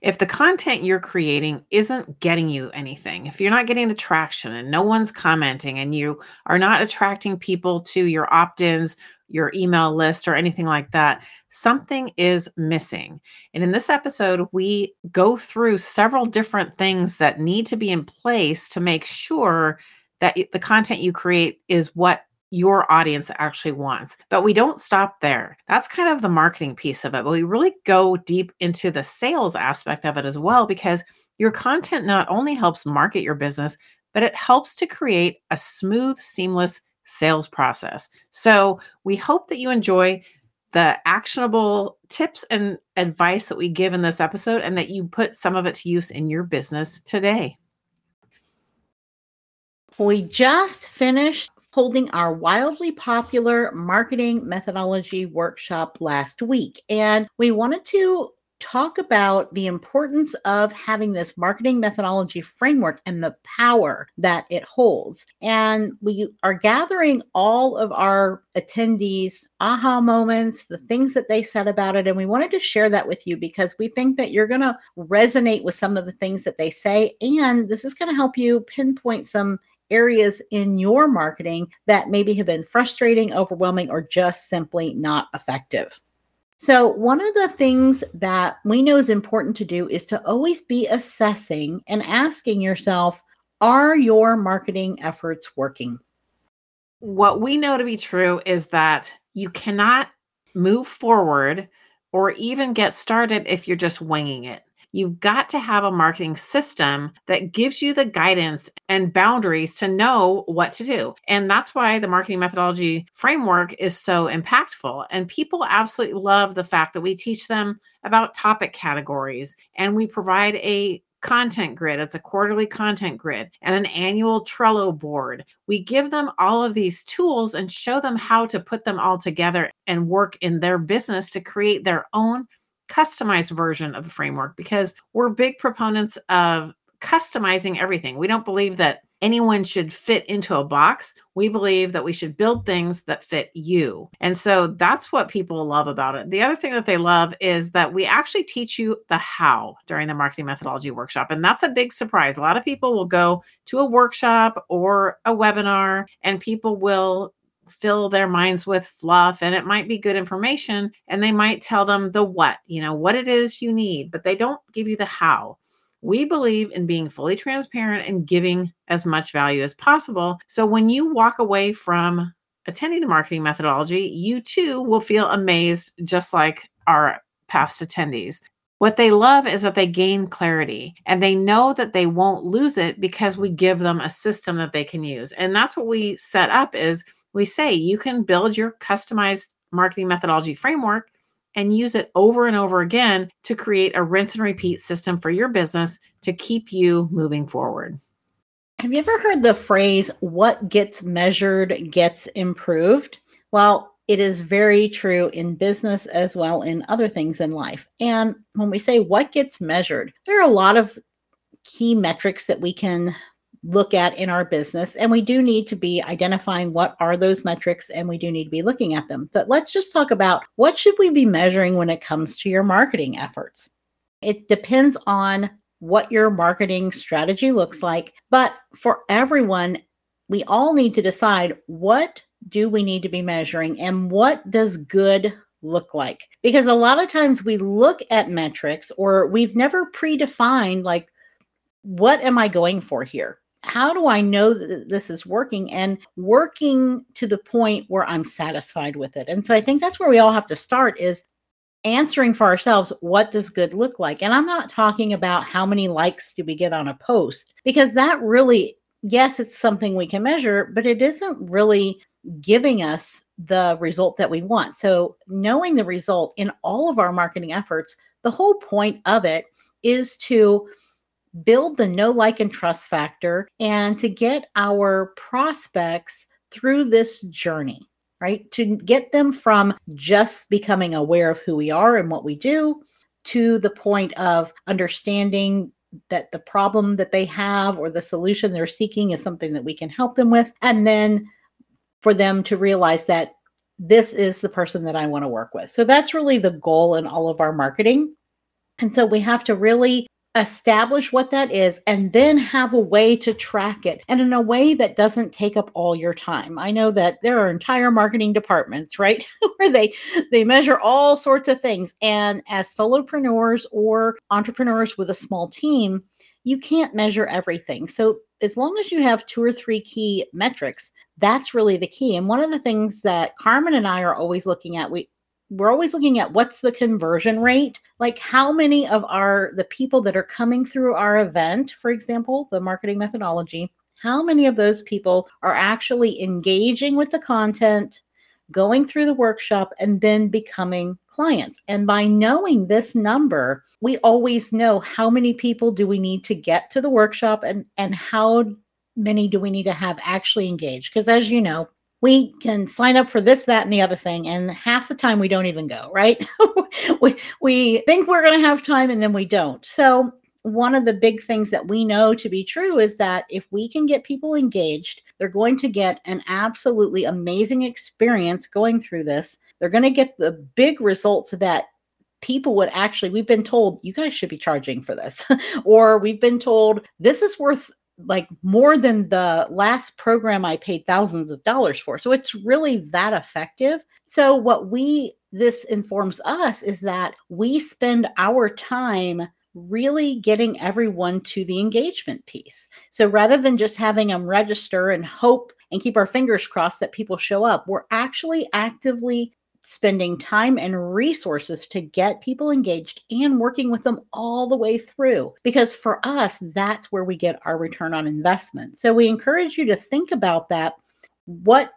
If the content you're creating isn't getting you anything, if you're not getting the traction and no one's commenting and you are not attracting people to your opt ins, your email list, or anything like that, something is missing. And in this episode, we go through several different things that need to be in place to make sure that the content you create is what your audience actually wants. But we don't stop there. That's kind of the marketing piece of it. But we really go deep into the sales aspect of it as well, because your content not only helps market your business, but it helps to create a smooth, seamless sales process. So we hope that you enjoy the actionable tips and advice that we give in this episode and that you put some of it to use in your business today. We just finished holding our wildly popular marketing methodology workshop last week. And we wanted to talk about the importance of having this marketing methodology framework and the power that it holds. And we are gathering all of our attendees' aha moments, the things that they said about it. And we wanted to share that with you because we think that you're going to resonate with some of the things that they say. And this is going to help you pinpoint some areas in your marketing that maybe have been frustrating, overwhelming, or just simply not effective. So, one of the things that we know is important to do is to always be assessing and asking yourself, are your marketing efforts working? What we know to be true is that you cannot move forward or even get started if you're just winging it. You've got to have a marketing system that gives you the guidance and boundaries to know what to do. And that's why the marketing methodology framework is so impactful. And people absolutely love the fact that we teach them about topic categories and we provide a content grid. It's a quarterly content grid and an annual Trello board. We give them all of these tools and show them how to put them all together and work in their business to create their own customized version of the framework because we're big proponents of customizing everything. We don't believe that anyone should fit into a box. We believe that we should build things that fit you. And so that's what people love about it. The other thing that they love is that we actually teach you the how during the marketing methodology workshop. And that's a big surprise. A lot of people will go to a workshop or a webinar and people will fill their minds with fluff and it might be good information and they might tell them the what, you know, what it is you need, but they don't give you the how. We believe in being fully transparent and giving as much value as possible. So when you walk away from attending the marketing methodology, you too will feel amazed, just like our past attendees. What they love is that they gain clarity and they know that they won't lose it because we give them a system that they can use. And that's what we set up is we say you can build your customized marketing methodology framework and use it over and over again to create a rinse and repeat system for your business to keep you moving forward. Have you ever heard the phrase, what gets measured gets improved? Well, it is very true in business as well in other things in life. And when we say what gets measured, there are a lot of key metrics that we can look at in our business and we do need to be identifying what are those metrics and we do need to be looking at them but let's just talk about what should we be measuring when it comes to your marketing efforts it depends on what your marketing strategy looks like but for everyone we all need to decide what do we need to be measuring and what does good look like? Because a lot of times we look at metrics or we've never predefined, like, what am I going for here? How do I know that this is working? And working to the point where I'm satisfied with it? And so I think that's where we all have to start is answering for ourselves what does good look like? And i'm not talking about how many likes do we get on a post because that really yes it's something we can measure but it isn't really giving us the result that we want. So knowing the result in all of our marketing efforts the whole point of it is to build the know like and trust factor and to get our prospects through this journey right? To get them from just becoming aware of who we are and what we do to the point of understanding that the problem that they have or the solution they're seeking is something that we can help them with. And then for them to realize that this is the person that I want to work with. So that's really the goal in all of our marketing. And so we have to really establish what that is and then have a way to track it and in a way that doesn't take up all your time. I know that there are entire marketing departments right where they they measure all sorts of things and as solopreneurs or entrepreneurs with a small team you can't measure everything. So as long as you have two or three key metrics that's really the key. And one of the things that carmen and i are always looking at we we're always looking at what's the conversion rate like how many of our the people that are coming through our event for example the marketing methodology how many of those people are actually engaging with the content going through the workshop and then becoming clients? And by knowing this number we always know how many people do we need to get to the workshop and and how many do we need to have actually engaged? Because as you know we can sign up for this, that, and the other thing. And half the time we don't even go, right? we, we think we're going to have time and then we don't. So, one of the big things that we know to be true is that if we can get people engaged, they're going to get an absolutely amazing experience going through this. They're going to get the big results that people would actually we've been told you guys should be charging for this or we've been told this is worth like more than the last program I paid thousands of dollars for. So it's really that effective. So what we this informs us is that we spend our time really getting everyone to the engagement piece. So rather than just having them register and hope and keep our fingers crossed that people show up, we're actually actively spending time and resources to get people engaged and working with them all the way through. Because for us, that's where we get our return on investment. So we encourage you to think about that. What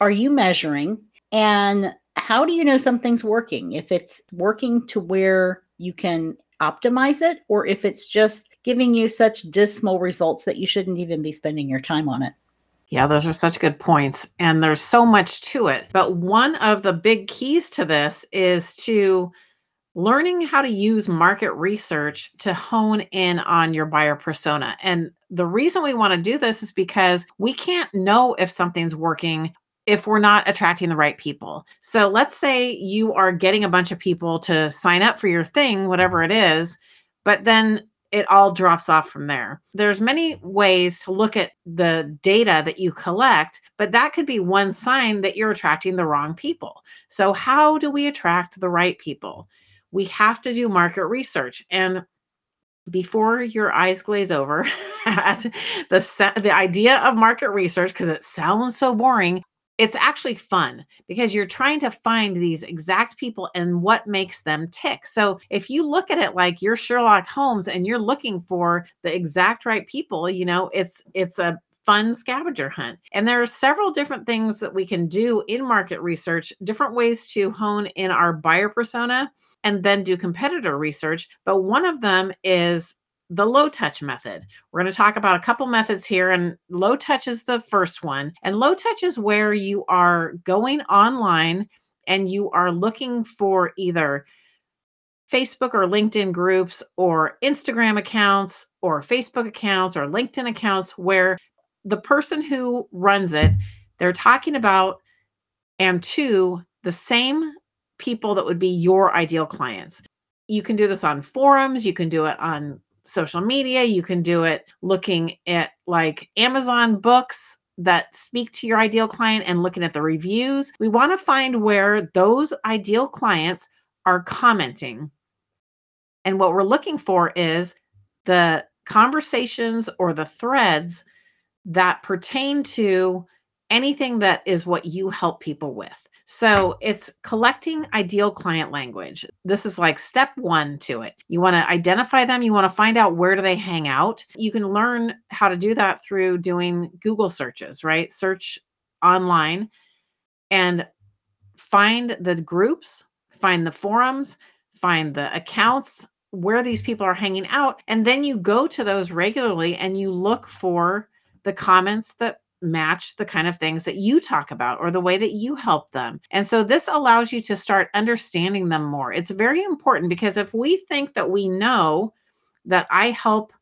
are you measuring? And how do you know something's working? If it's working to where you can optimize it, or if it's just giving you such dismal results that you shouldn't even be spending your time on it. Yeah, those are such good points. And there's so much to it. But one of the big keys to this is to learning how to use market research to hone in on your buyer persona. And the reason we want to do this is because we can't know if something's working if we're not attracting the right people. So let's say you are getting a bunch of people to sign up for your thing, whatever it is, but then it all drops off from there. There's many ways to look at the data that you collect, but that could be one sign that you're attracting the wrong people. So how do we attract the right people? We have to do market research and before your eyes glaze over at the the idea of market research because it sounds so boring it's actually fun because you're trying to find these exact people and what makes them tick. So if you look at it like you're Sherlock Holmes and you're looking for the exact right people, you know, it's it's a fun scavenger hunt. And there are several different things that we can do in market research, different ways to hone in our buyer persona and then do competitor research, but one of them is the low touch method. We're going to talk about a couple methods here, and low touch is the first one. And low touch is where you are going online and you are looking for either Facebook or LinkedIn groups or Instagram accounts or Facebook accounts or LinkedIn accounts where the person who runs it, they're talking about and to the same people that would be your ideal clients. You can do this on forums, you can do it on social media. You can do it looking at like Amazon books that speak to your ideal client and looking at the reviews. We want to find where those ideal clients are commenting. And what we're looking for is the conversations or the threads that pertain to anything that is what you help people with. So it's collecting ideal client language. This is like step one to it. You want to identify them, you want to find out where do they hang out. You can learn how to do that through doing Google searches, right? Search online and find the groups, find the forums, find the accounts where these people are hanging out. And then you go to those regularly and you look for the comments that match the kind of things that you talk about or the way that you help them. And so this allows you to start understanding them more. It's very important because if we think that we know that I help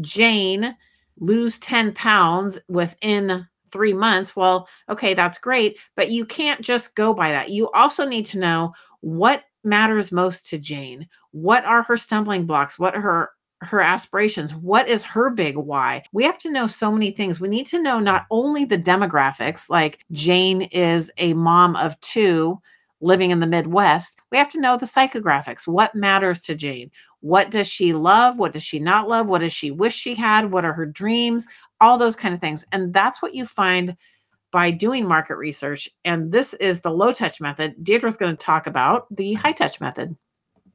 Jane lose 10 pounds within three months, well, okay, that's great. But you can't just go by that. You also need to know what matters most to Jane. What are her stumbling blocks? What are her her aspirations. What is her big why? We have to know so many things. We need to know not only the demographics, like Jane is a mom of two living in the Midwest. We have to know the psychographics. What matters to Jane? What does she love? What does she not love? What does she wish she had? What are her dreams? All those kind of things. And that's what you find by doing market research. And this is the low touch method. Deirdre's going to talk about the high touch method.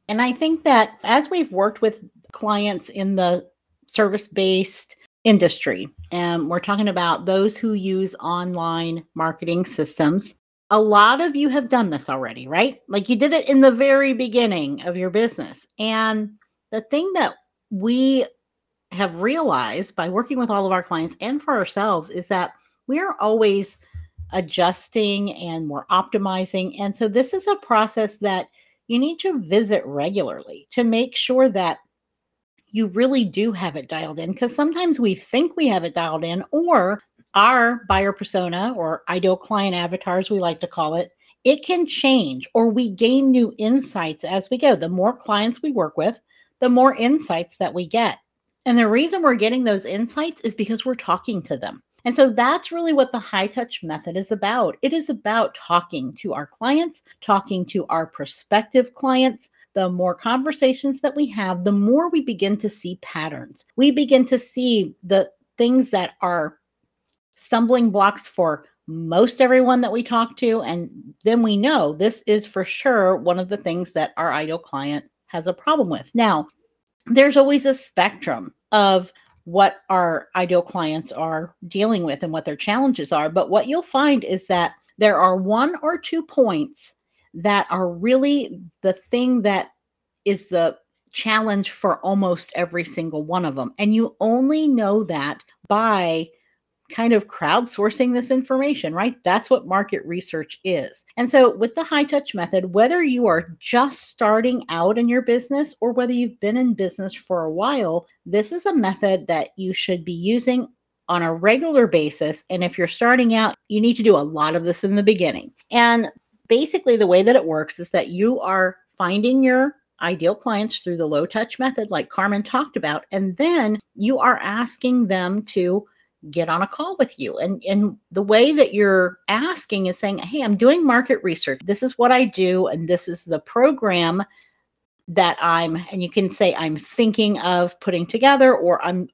And I think that as we've worked with clients in the service based industry, and we're talking about those who use online marketing systems, a lot of you have done this already, right? Like you did it in the very beginning of your business. And the thing that we have realized by working with all of our clients and for ourselves is that we're always adjusting and we're optimizing. And so this is a process that you need to visit regularly to make sure that you really do have it dialed in because sometimes we think we have it dialed in or our buyer persona or ideal client avatars we like to call it it can change or we gain new insights as we go the more clients we work with the more insights that we get and the reason we're getting those insights is because we're talking to them and so that's really what the high touch method is about. It is about talking to our clients, talking to our prospective clients. The more conversations that we have, the more we begin to see patterns. We begin to see the things that are stumbling blocks for most everyone that we talk to. And then we know this is for sure one of the things that our ideal client has a problem with. Now, there's always a spectrum of what our ideal clients are dealing with and what their challenges are. But what you'll find is that there are one or two points that are really the thing that is the challenge for almost every single one of them. And you only know that by kind of crowdsourcing this information, right? That's what market research is. And so, with the high touch method, whether you are just starting out in your business or whether you've been in business for a while, this is a method that you should be using on a regular basis. And if you're starting out, you need to do a lot of this in the beginning. And basically, the way that it works is that you are finding your ideal clients through the low touch method, like Carmen talked about, and then you are asking them to get on a call with you. And, and the way that you're asking is saying, Hey, I'm doing market research. This is what I do. And this is the program that I'm, and you can say, I'm thinking of putting together, or I'm,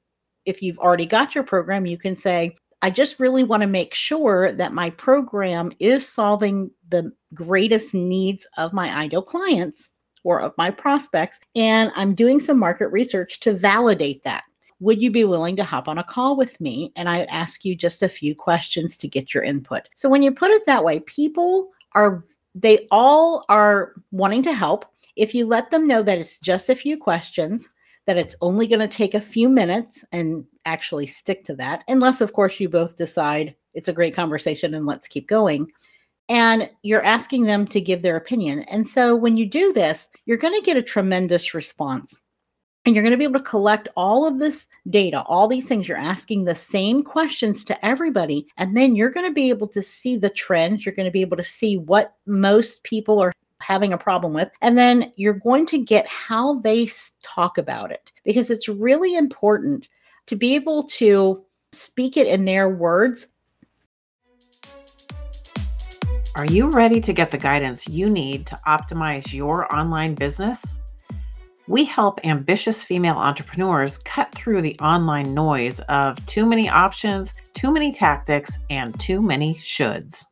if you've already got your program, you can say, I just really want to make sure that my program is solving the greatest needs of my ideal clients or of my prospects. And I'm doing some market research to validate that would you be willing to hop on a call with me? And I ask you just a few questions to get your input. So when you put it that way, people are, they all are wanting to help. If you let them know that it's just a few questions, that it's only going to take a few minutes and actually stick to that, unless, of course, you both decide it's a great conversation and let's keep going. And you're asking them to give their opinion. And so when you do this, you're going to get a tremendous response. And you're going to be able to collect all of this data, all these things. You're asking the same questions to everybody. And then you're going to be able to see the trends. You're going to be able to see what most people are having a problem with. And then you're going to get how they talk about it because it's really important to be able to speak it in their words Are you ready to get the guidance you need to optimize your online business? We help ambitious female entrepreneurs cut through the online noise of too many options, too many tactics, and too many shoulds.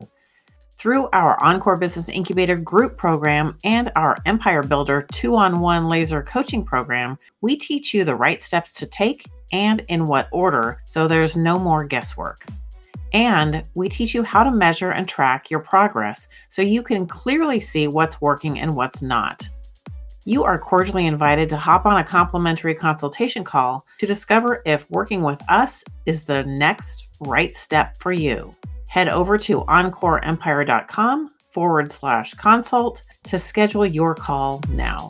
Through our Encore Business Incubator group program and our Empire Builder two on one laser coaching program, we teach you the right steps to take and in what order so there's no more guesswork. And we teach you how to measure and track your progress so you can clearly see what's working and what's not. You are cordially invited to hop on a complimentary consultation call to discover if working with us is the next right step for you. Head over to encoreempire.com forward slash consult to schedule your call now.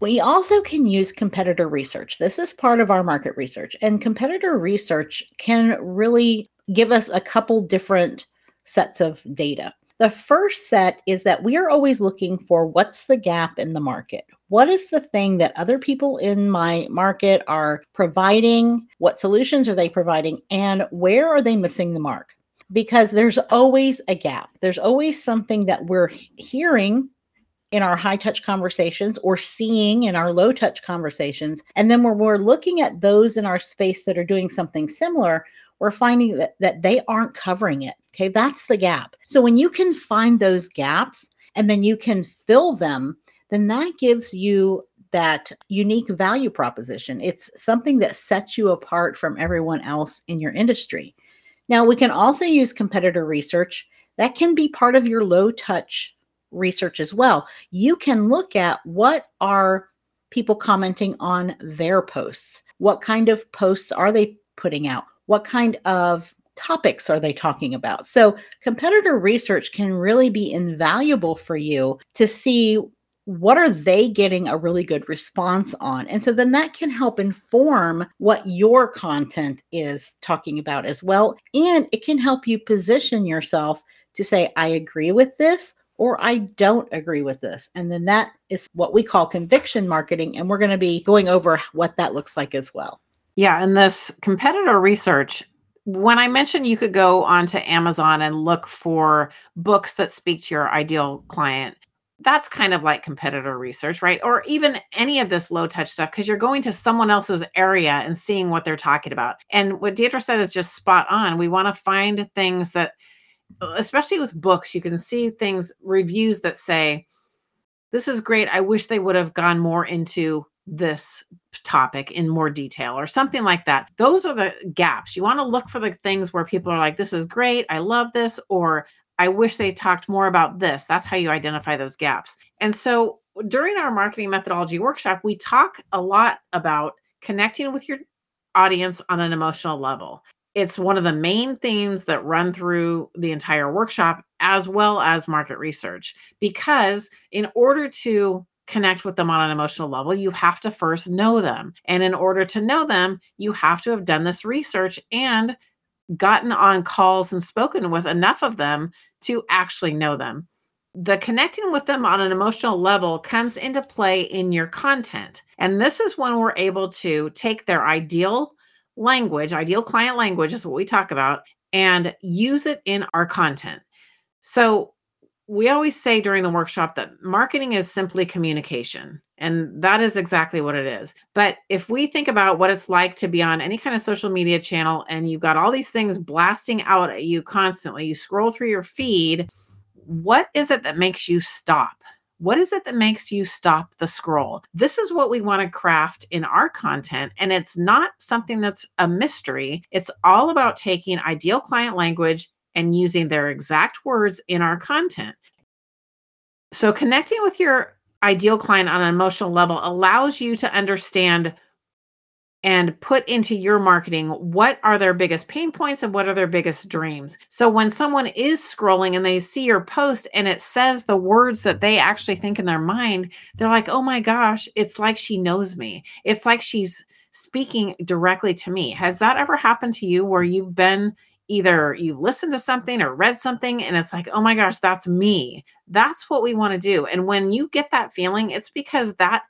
We also can use competitor research. This is part of our market research, and competitor research can really give us a couple different sets of data. The first set is that we are always looking for what's the gap in the market? What is the thing that other people in my market are providing? What solutions are they providing? And where are they missing the mark? Because there's always a gap. There's always something that we're hearing in our high touch conversations or seeing in our low touch conversations. And then when we're looking at those in our space that are doing something similar, we're finding that, that they aren't covering it. Okay, that's the gap. So when you can find those gaps and then you can fill them, then that gives you that unique value proposition. It's something that sets you apart from everyone else in your industry. Now, we can also use competitor research. That can be part of your low touch research as well. You can look at what are people commenting on their posts? What kind of posts are they putting out? What kind of topics are they talking about? So, competitor research can really be invaluable for you to see what are they getting a really good response on and so then that can help inform what your content is talking about as well and it can help you position yourself to say i agree with this or I don't agree with this. And then that is what we call conviction marketing. And we're going to be going over what that looks like as well. Yeah. And this competitor research, when I mentioned you could go onto Amazon and look for books that speak to your ideal client, that's kind of like competitor research, right? Or even any of this low touch stuff, because you're going to someone else's area and seeing what they're talking about. And what Deirdre said is just spot on. We want to find things that uh, especially with books, you can see things, reviews that say, This is great. I wish they would have gone more into this topic in more detail or something like that. Those are the gaps. You want to look for the things where people are like, This is great. I love this. Or I wish they talked more about this. That's how you identify those gaps. And so during our marketing methodology workshop, we talk a lot about connecting with your audience on an emotional level it's one of the main themes that run through the entire workshop as well as market research because in order to connect with them on an emotional level you have to first know them and in order to know them you have to have done this research and gotten on calls and spoken with enough of them to actually know them the connecting with them on an emotional level comes into play in your content and this is when we're able to take their ideal language, ideal client language is what we talk about, and use it in our content. So, we always say during the workshop that marketing is simply communication. And that is exactly what it is. But if we think about what it's like to be on any kind of social media channel and you've got all these things blasting out at you constantly, you scroll through your feed, what is it that makes you stop? What is it that makes you stop the scroll? This is what we want to craft in our content. And it's not something that's a mystery. It's all about taking ideal client language and using their exact words in our content. So, connecting with your ideal client on an emotional level allows you to understand and put into your marketing what are their biggest pain points and what are their biggest dreams. So when someone is scrolling and they see your post and it says the words that they actually think in their mind, they're like, "Oh my gosh, it's like she knows me. It's like she's speaking directly to me." Has that ever happened to you where you've been either you've listened to something or read something and it's like, "Oh my gosh, that's me." That's what we want to do. And when you get that feeling, it's because that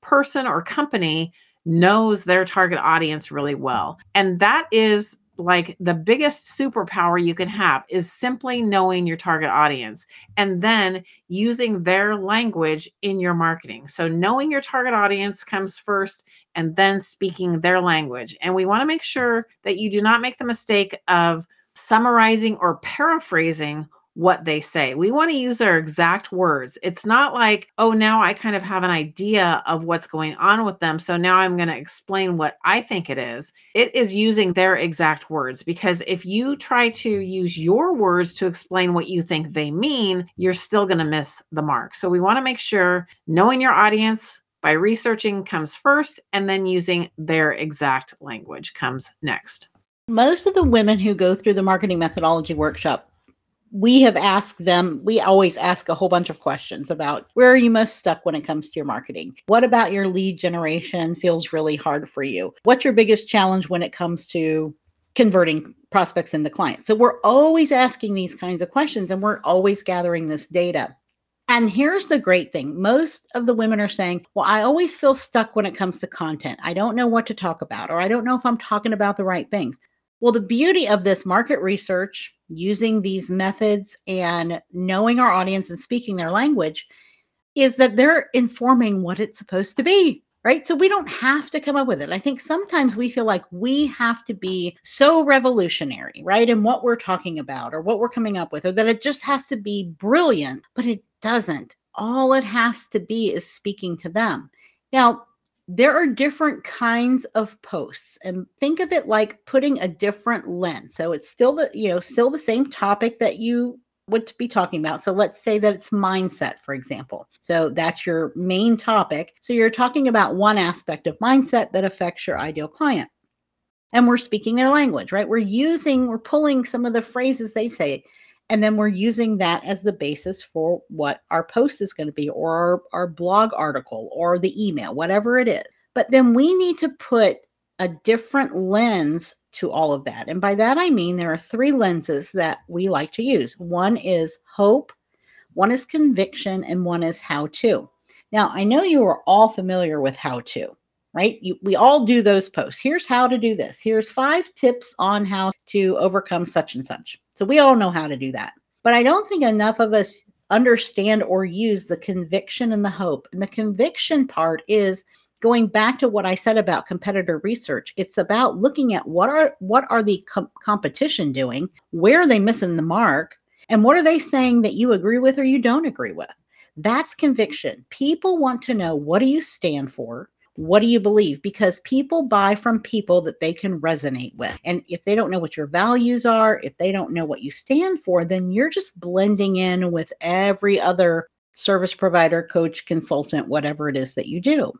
person or company knows their target audience really well. And that is like the biggest superpower you can have is simply knowing your target audience and then using their language in your marketing. So, knowing your target audience comes first and then speaking their language. And we want to make sure that you do not make the mistake of summarizing or paraphrasing what they say. We want to use their exact words. It's not like, oh, now I kind of have an idea of what's going on with them. So now I'm going to explain what I think it is. It is using their exact words because if you try to use your words to explain what you think they mean, you're still going to miss the mark. So we want to make sure knowing your audience by researching comes first and then using their exact language comes next. Most of the women who go through the marketing methodology workshop we have asked them, we always ask a whole bunch of questions about where are you most stuck when it comes to your marketing? What about your lead generation feels really hard for you? What's your biggest challenge when it comes to converting prospects into clients? So we're always asking these kinds of questions and we're always gathering this data. And here's the great thing most of the women are saying, Well, I always feel stuck when it comes to content. I don't know what to talk about, or I don't know if I'm talking about the right things. Well, the beauty of this market research, using these methods and knowing our audience and speaking their language, is that they're informing what it's supposed to be, right? So we don't have to come up with it. I think sometimes we feel like we have to be so revolutionary, right? In what we're talking about or what we're coming up with, or that it just has to be brilliant, but it doesn't. All it has to be is speaking to them. Now, there are different kinds of posts and think of it like putting a different lens. So it's still the you know still the same topic that you would be talking about. So let's say that it's mindset for example. So that's your main topic. So you're talking about one aspect of mindset that affects your ideal client. And we're speaking their language right? We're using we're pulling some of the phrases they say and then we're using that as the basis for what our post is going to be or our, our blog article or the email whatever it is. But then we need to put a different lens to all of that. And by that i mean there are three lenses that we like to use. One is hope one is conviction and one is how to. Now i know you are all familiar with how to right you, we all do those posts here's how to do this here's five tips on how to overcome such and such so we all know how to do that. But I don't think enough of us understand or use the conviction and the hope. And the conviction part is going back to what I said about competitor research. It's about looking at what are what are the com- competition doing? Where are they missing the mark? And what are they saying that you agree with or you don't agree with? That's conviction. People want to know what do you stand for? What do you believe? Because people buy from people that they can resonate with. And if they don't know what your values are, if they don't know what you stand for, then you're just blending in with every other service provider, coach, consultant, whatever it is that you do.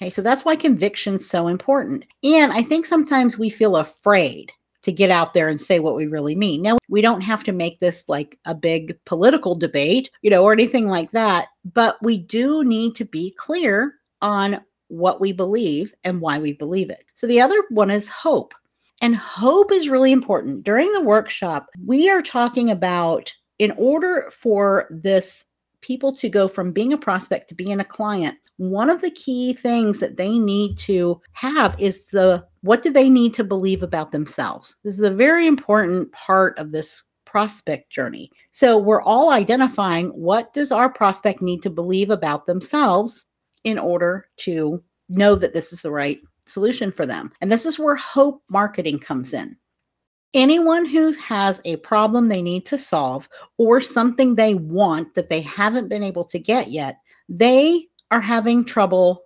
Okay, so that's why conviction's so important. And I think sometimes we feel afraid to get out there and say what we really mean. Now, we don't have to make this like a big political debate, you know, or anything like that, but we do need to be clear on what we believe and why we believe it. So the other one is hope. And hope is really important. During the workshop, we are talking about in order for this people to go from being a prospect to being a client, one of the key things that they need to have is the what do they need to believe about themselves? This is a very important part of this prospect journey. So we're all identifying what does our prospect need to believe about themselves in order to know that this is the right solution for them. And this is where hope marketing comes in. Anyone who has a problem they need to solve or something they want that they haven't been able to get yet, they are having trouble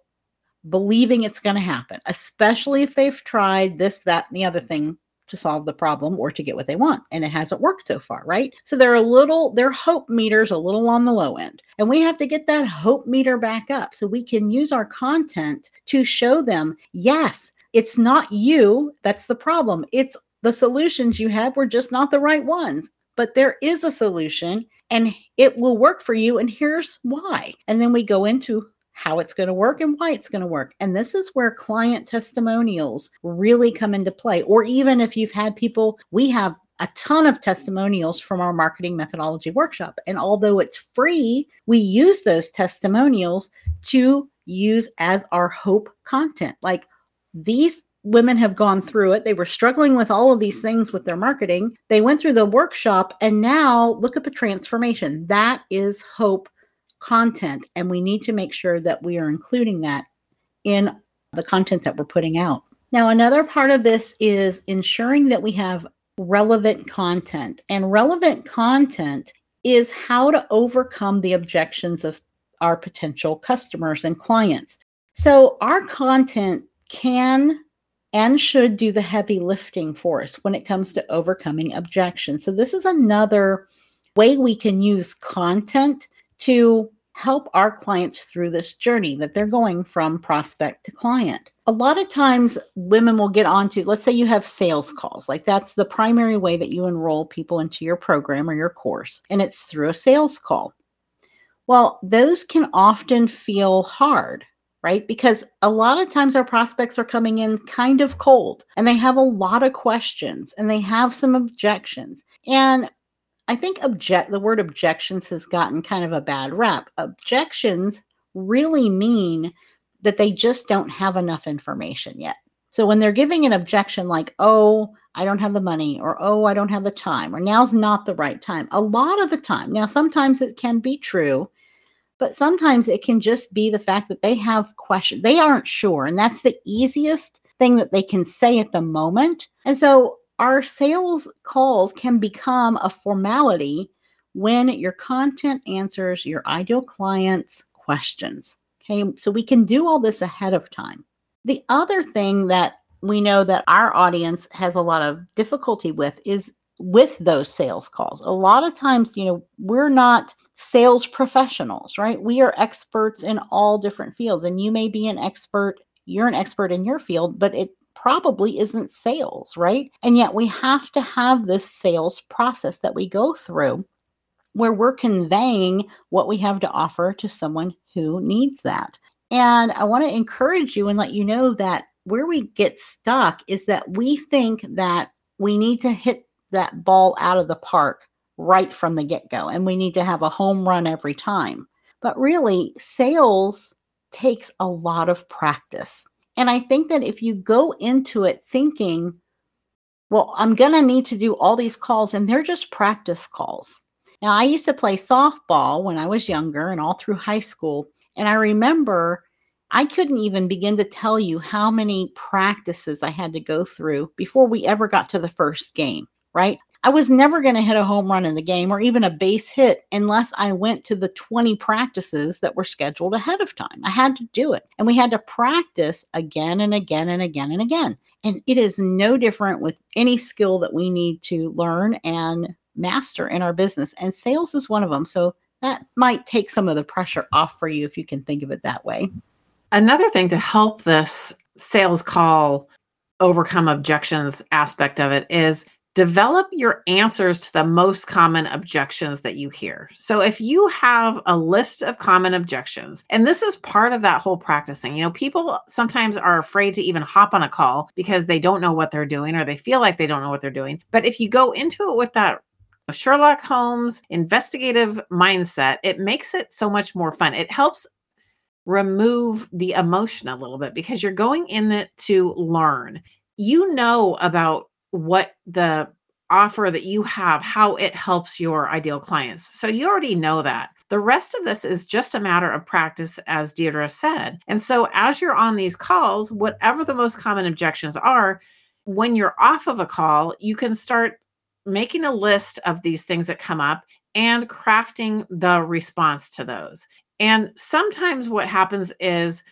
believing it's going to happen, especially if they've tried this, that, and the other thing to solve the problem or to get what they want. And it hasn't worked so far, right? So they're a little, their hope meter's a little on the low end. And we have to get that hope meter back up so we can use our content to show them, yes, it's not you that's the problem. It's the solutions you have were just not the right ones. But there is a solution and it will work for you. And here's why. And then we go into how it's going to work and why it's going to work. And this is where client testimonials really come into play. Or even if you've had people, we have a ton of testimonials from our marketing methodology workshop. And although it's free, we use those testimonials to use as our hope content. Like these women have gone through it. They were struggling with all of these things with their marketing. They went through the workshop, and now look at the transformation. That is hope content. And we need to make sure that we are including that in the content that we're putting out. Now, another part of this is ensuring that we have relevant content. And relevant content is how to overcome the objections of our potential customers and clients. So, our content can and should do the heavy lifting for us when it comes to overcoming objections. So, this is another way we can use content to help our clients through this journey that they're going from prospect to client. A lot of times, women will get onto, let's say you have sales calls, like that's the primary way that you enroll people into your program or your course, and it's through a sales call. Well, those can often feel hard right? Because a lot of times our prospects are coming in kind of cold and they have a lot of questions and they have some objections. And I think object the word objections has gotten kind of a bad rap. Objections really mean that they just don't have enough information yet. So when they're giving an objection like, "Oh, I don't have the money," or "Oh, I don't have the time," or "Now's not the right time," a lot of the time. Now sometimes it can be true but sometimes it can just be the fact that they have questions. They aren't sure. And that's the easiest thing that they can say at the moment. And so our sales calls can become a formality when your content answers your ideal client's questions. Okay, so we can do all this ahead of time. The other thing that we know that our audience has a lot of difficulty with is with those sales calls. A lot of times, you know, we're not sales professionals, right? We are experts in all different fields. And you may be an expert, you're an expert in your field, but it probably isn't sales, right? And yet we have to have this sales process that we go through where we're conveying what we have to offer to someone who needs that. And I want to encourage you and let you know that where we get stuck is that we think that we need to hit that ball out of the park right from the get go. And we need to have a home run every time. But really, sales takes a lot of practice. And I think that if you go into it thinking, well, I'm going to need to do all these calls, and they're just practice calls. Now, I used to play softball when I was younger and all through high school. And I remember I couldn't even begin to tell you how many practices I had to go through before we ever got to the first game, right? I was never going to hit a home run in the game or even a base hit unless I went to the 20 practices that were scheduled ahead of time. I had to do it. And we had to practice again and again and again and again. And it is no different with any skill that we need to learn and master in our business. And sales is one of them. So that might take some of the pressure off for you if you can think of it that way. Another thing to help this sales call overcome objections aspect of it is develop your answers to the most common objections that you hear. So if you have a list of common objections, and this is part of that whole practicing, you know, people sometimes are afraid to even hop on a call because they don't know what they're doing or they feel like they don't know what they're doing. But if you go into it with that Sherlock Holmes investigative mindset, it makes it so much more fun. It helps remove the emotion a little bit because you're going in it to learn. You know about what the offer that you have, how it helps your ideal clients. So you already know that. The rest of this is just a matter of practice, as Deirdre said. And so as you're on these calls, whatever the most common objections are, when you're off of a call, you can start making a list of these things that come up and crafting the response to those. And sometimes what happens is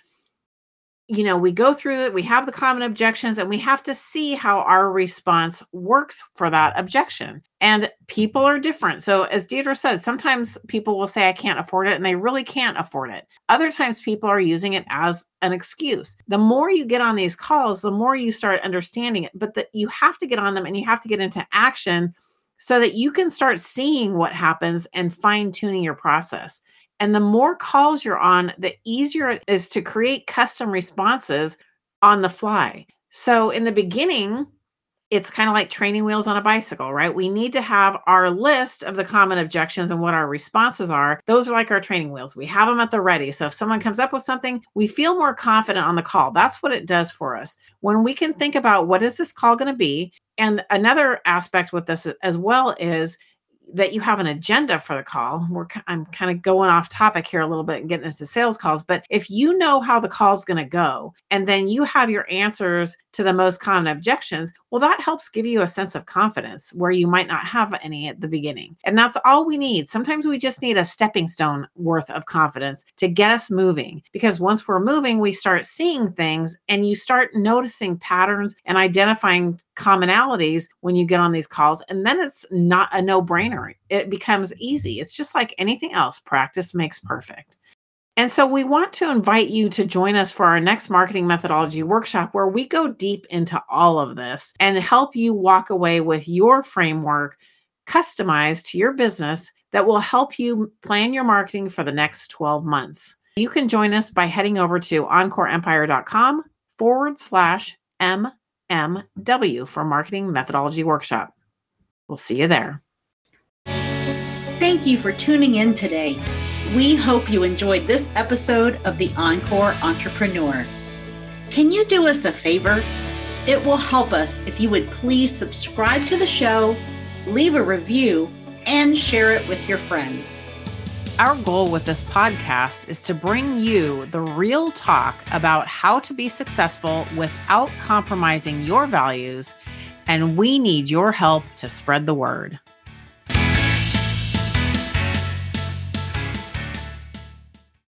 you know, we go through it, we have the common objections, and we have to see how our response works for that objection. And people are different. So, as Deirdre said, sometimes people will say, I can't afford it, and they really can't afford it. Other times, people are using it as an excuse. The more you get on these calls, the more you start understanding it. But that you have to get on them and you have to get into action so that you can start seeing what happens and fine tuning your process. And the more calls you're on, the easier it is to create custom responses on the fly. So in the beginning, it's kind of like training wheels on a bicycle, right? We need to have our list of the common objections and what our responses are. Those are like our training wheels. We have them at the ready. So if someone comes up with something, we feel more confident on the call. That's what it does for us. When we can think about what is this call going to be? And another aspect with this as well is that you have an agenda for the call. We're I'm kind of going off topic here a little bit and getting into sales calls, but if you know how the call's going to go and then you have your answers to the most common objections, well that helps give you a sense of confidence where you might not have any at the beginning. And that's all we need. Sometimes we just need a stepping stone worth of confidence to get us moving because once we're moving, we start seeing things and you start noticing patterns and identifying commonalities when you get on these calls and then it's not a no-brainer it becomes easy. It's just like anything else practice makes perfect. And so we want to invite you to join us for our next marketing methodology workshop where we go deep into all of this and help you walk away with your framework customized to your business that will help you plan your marketing for the next 12 months. You can join us by heading over to encoreempire.com forward slash MMW for Marketing Methodology Workshop. We'll see you there. Thank you for tuning in today. We hope you enjoyed this episode of The Encore Entrepreneur. Can you do us a favor? It will help us if you would please subscribe to the show, leave a review, and share it with your friends. Our goal with this podcast is to bring you the real talk about how to be successful without compromising your values, and we need your help to spread the word.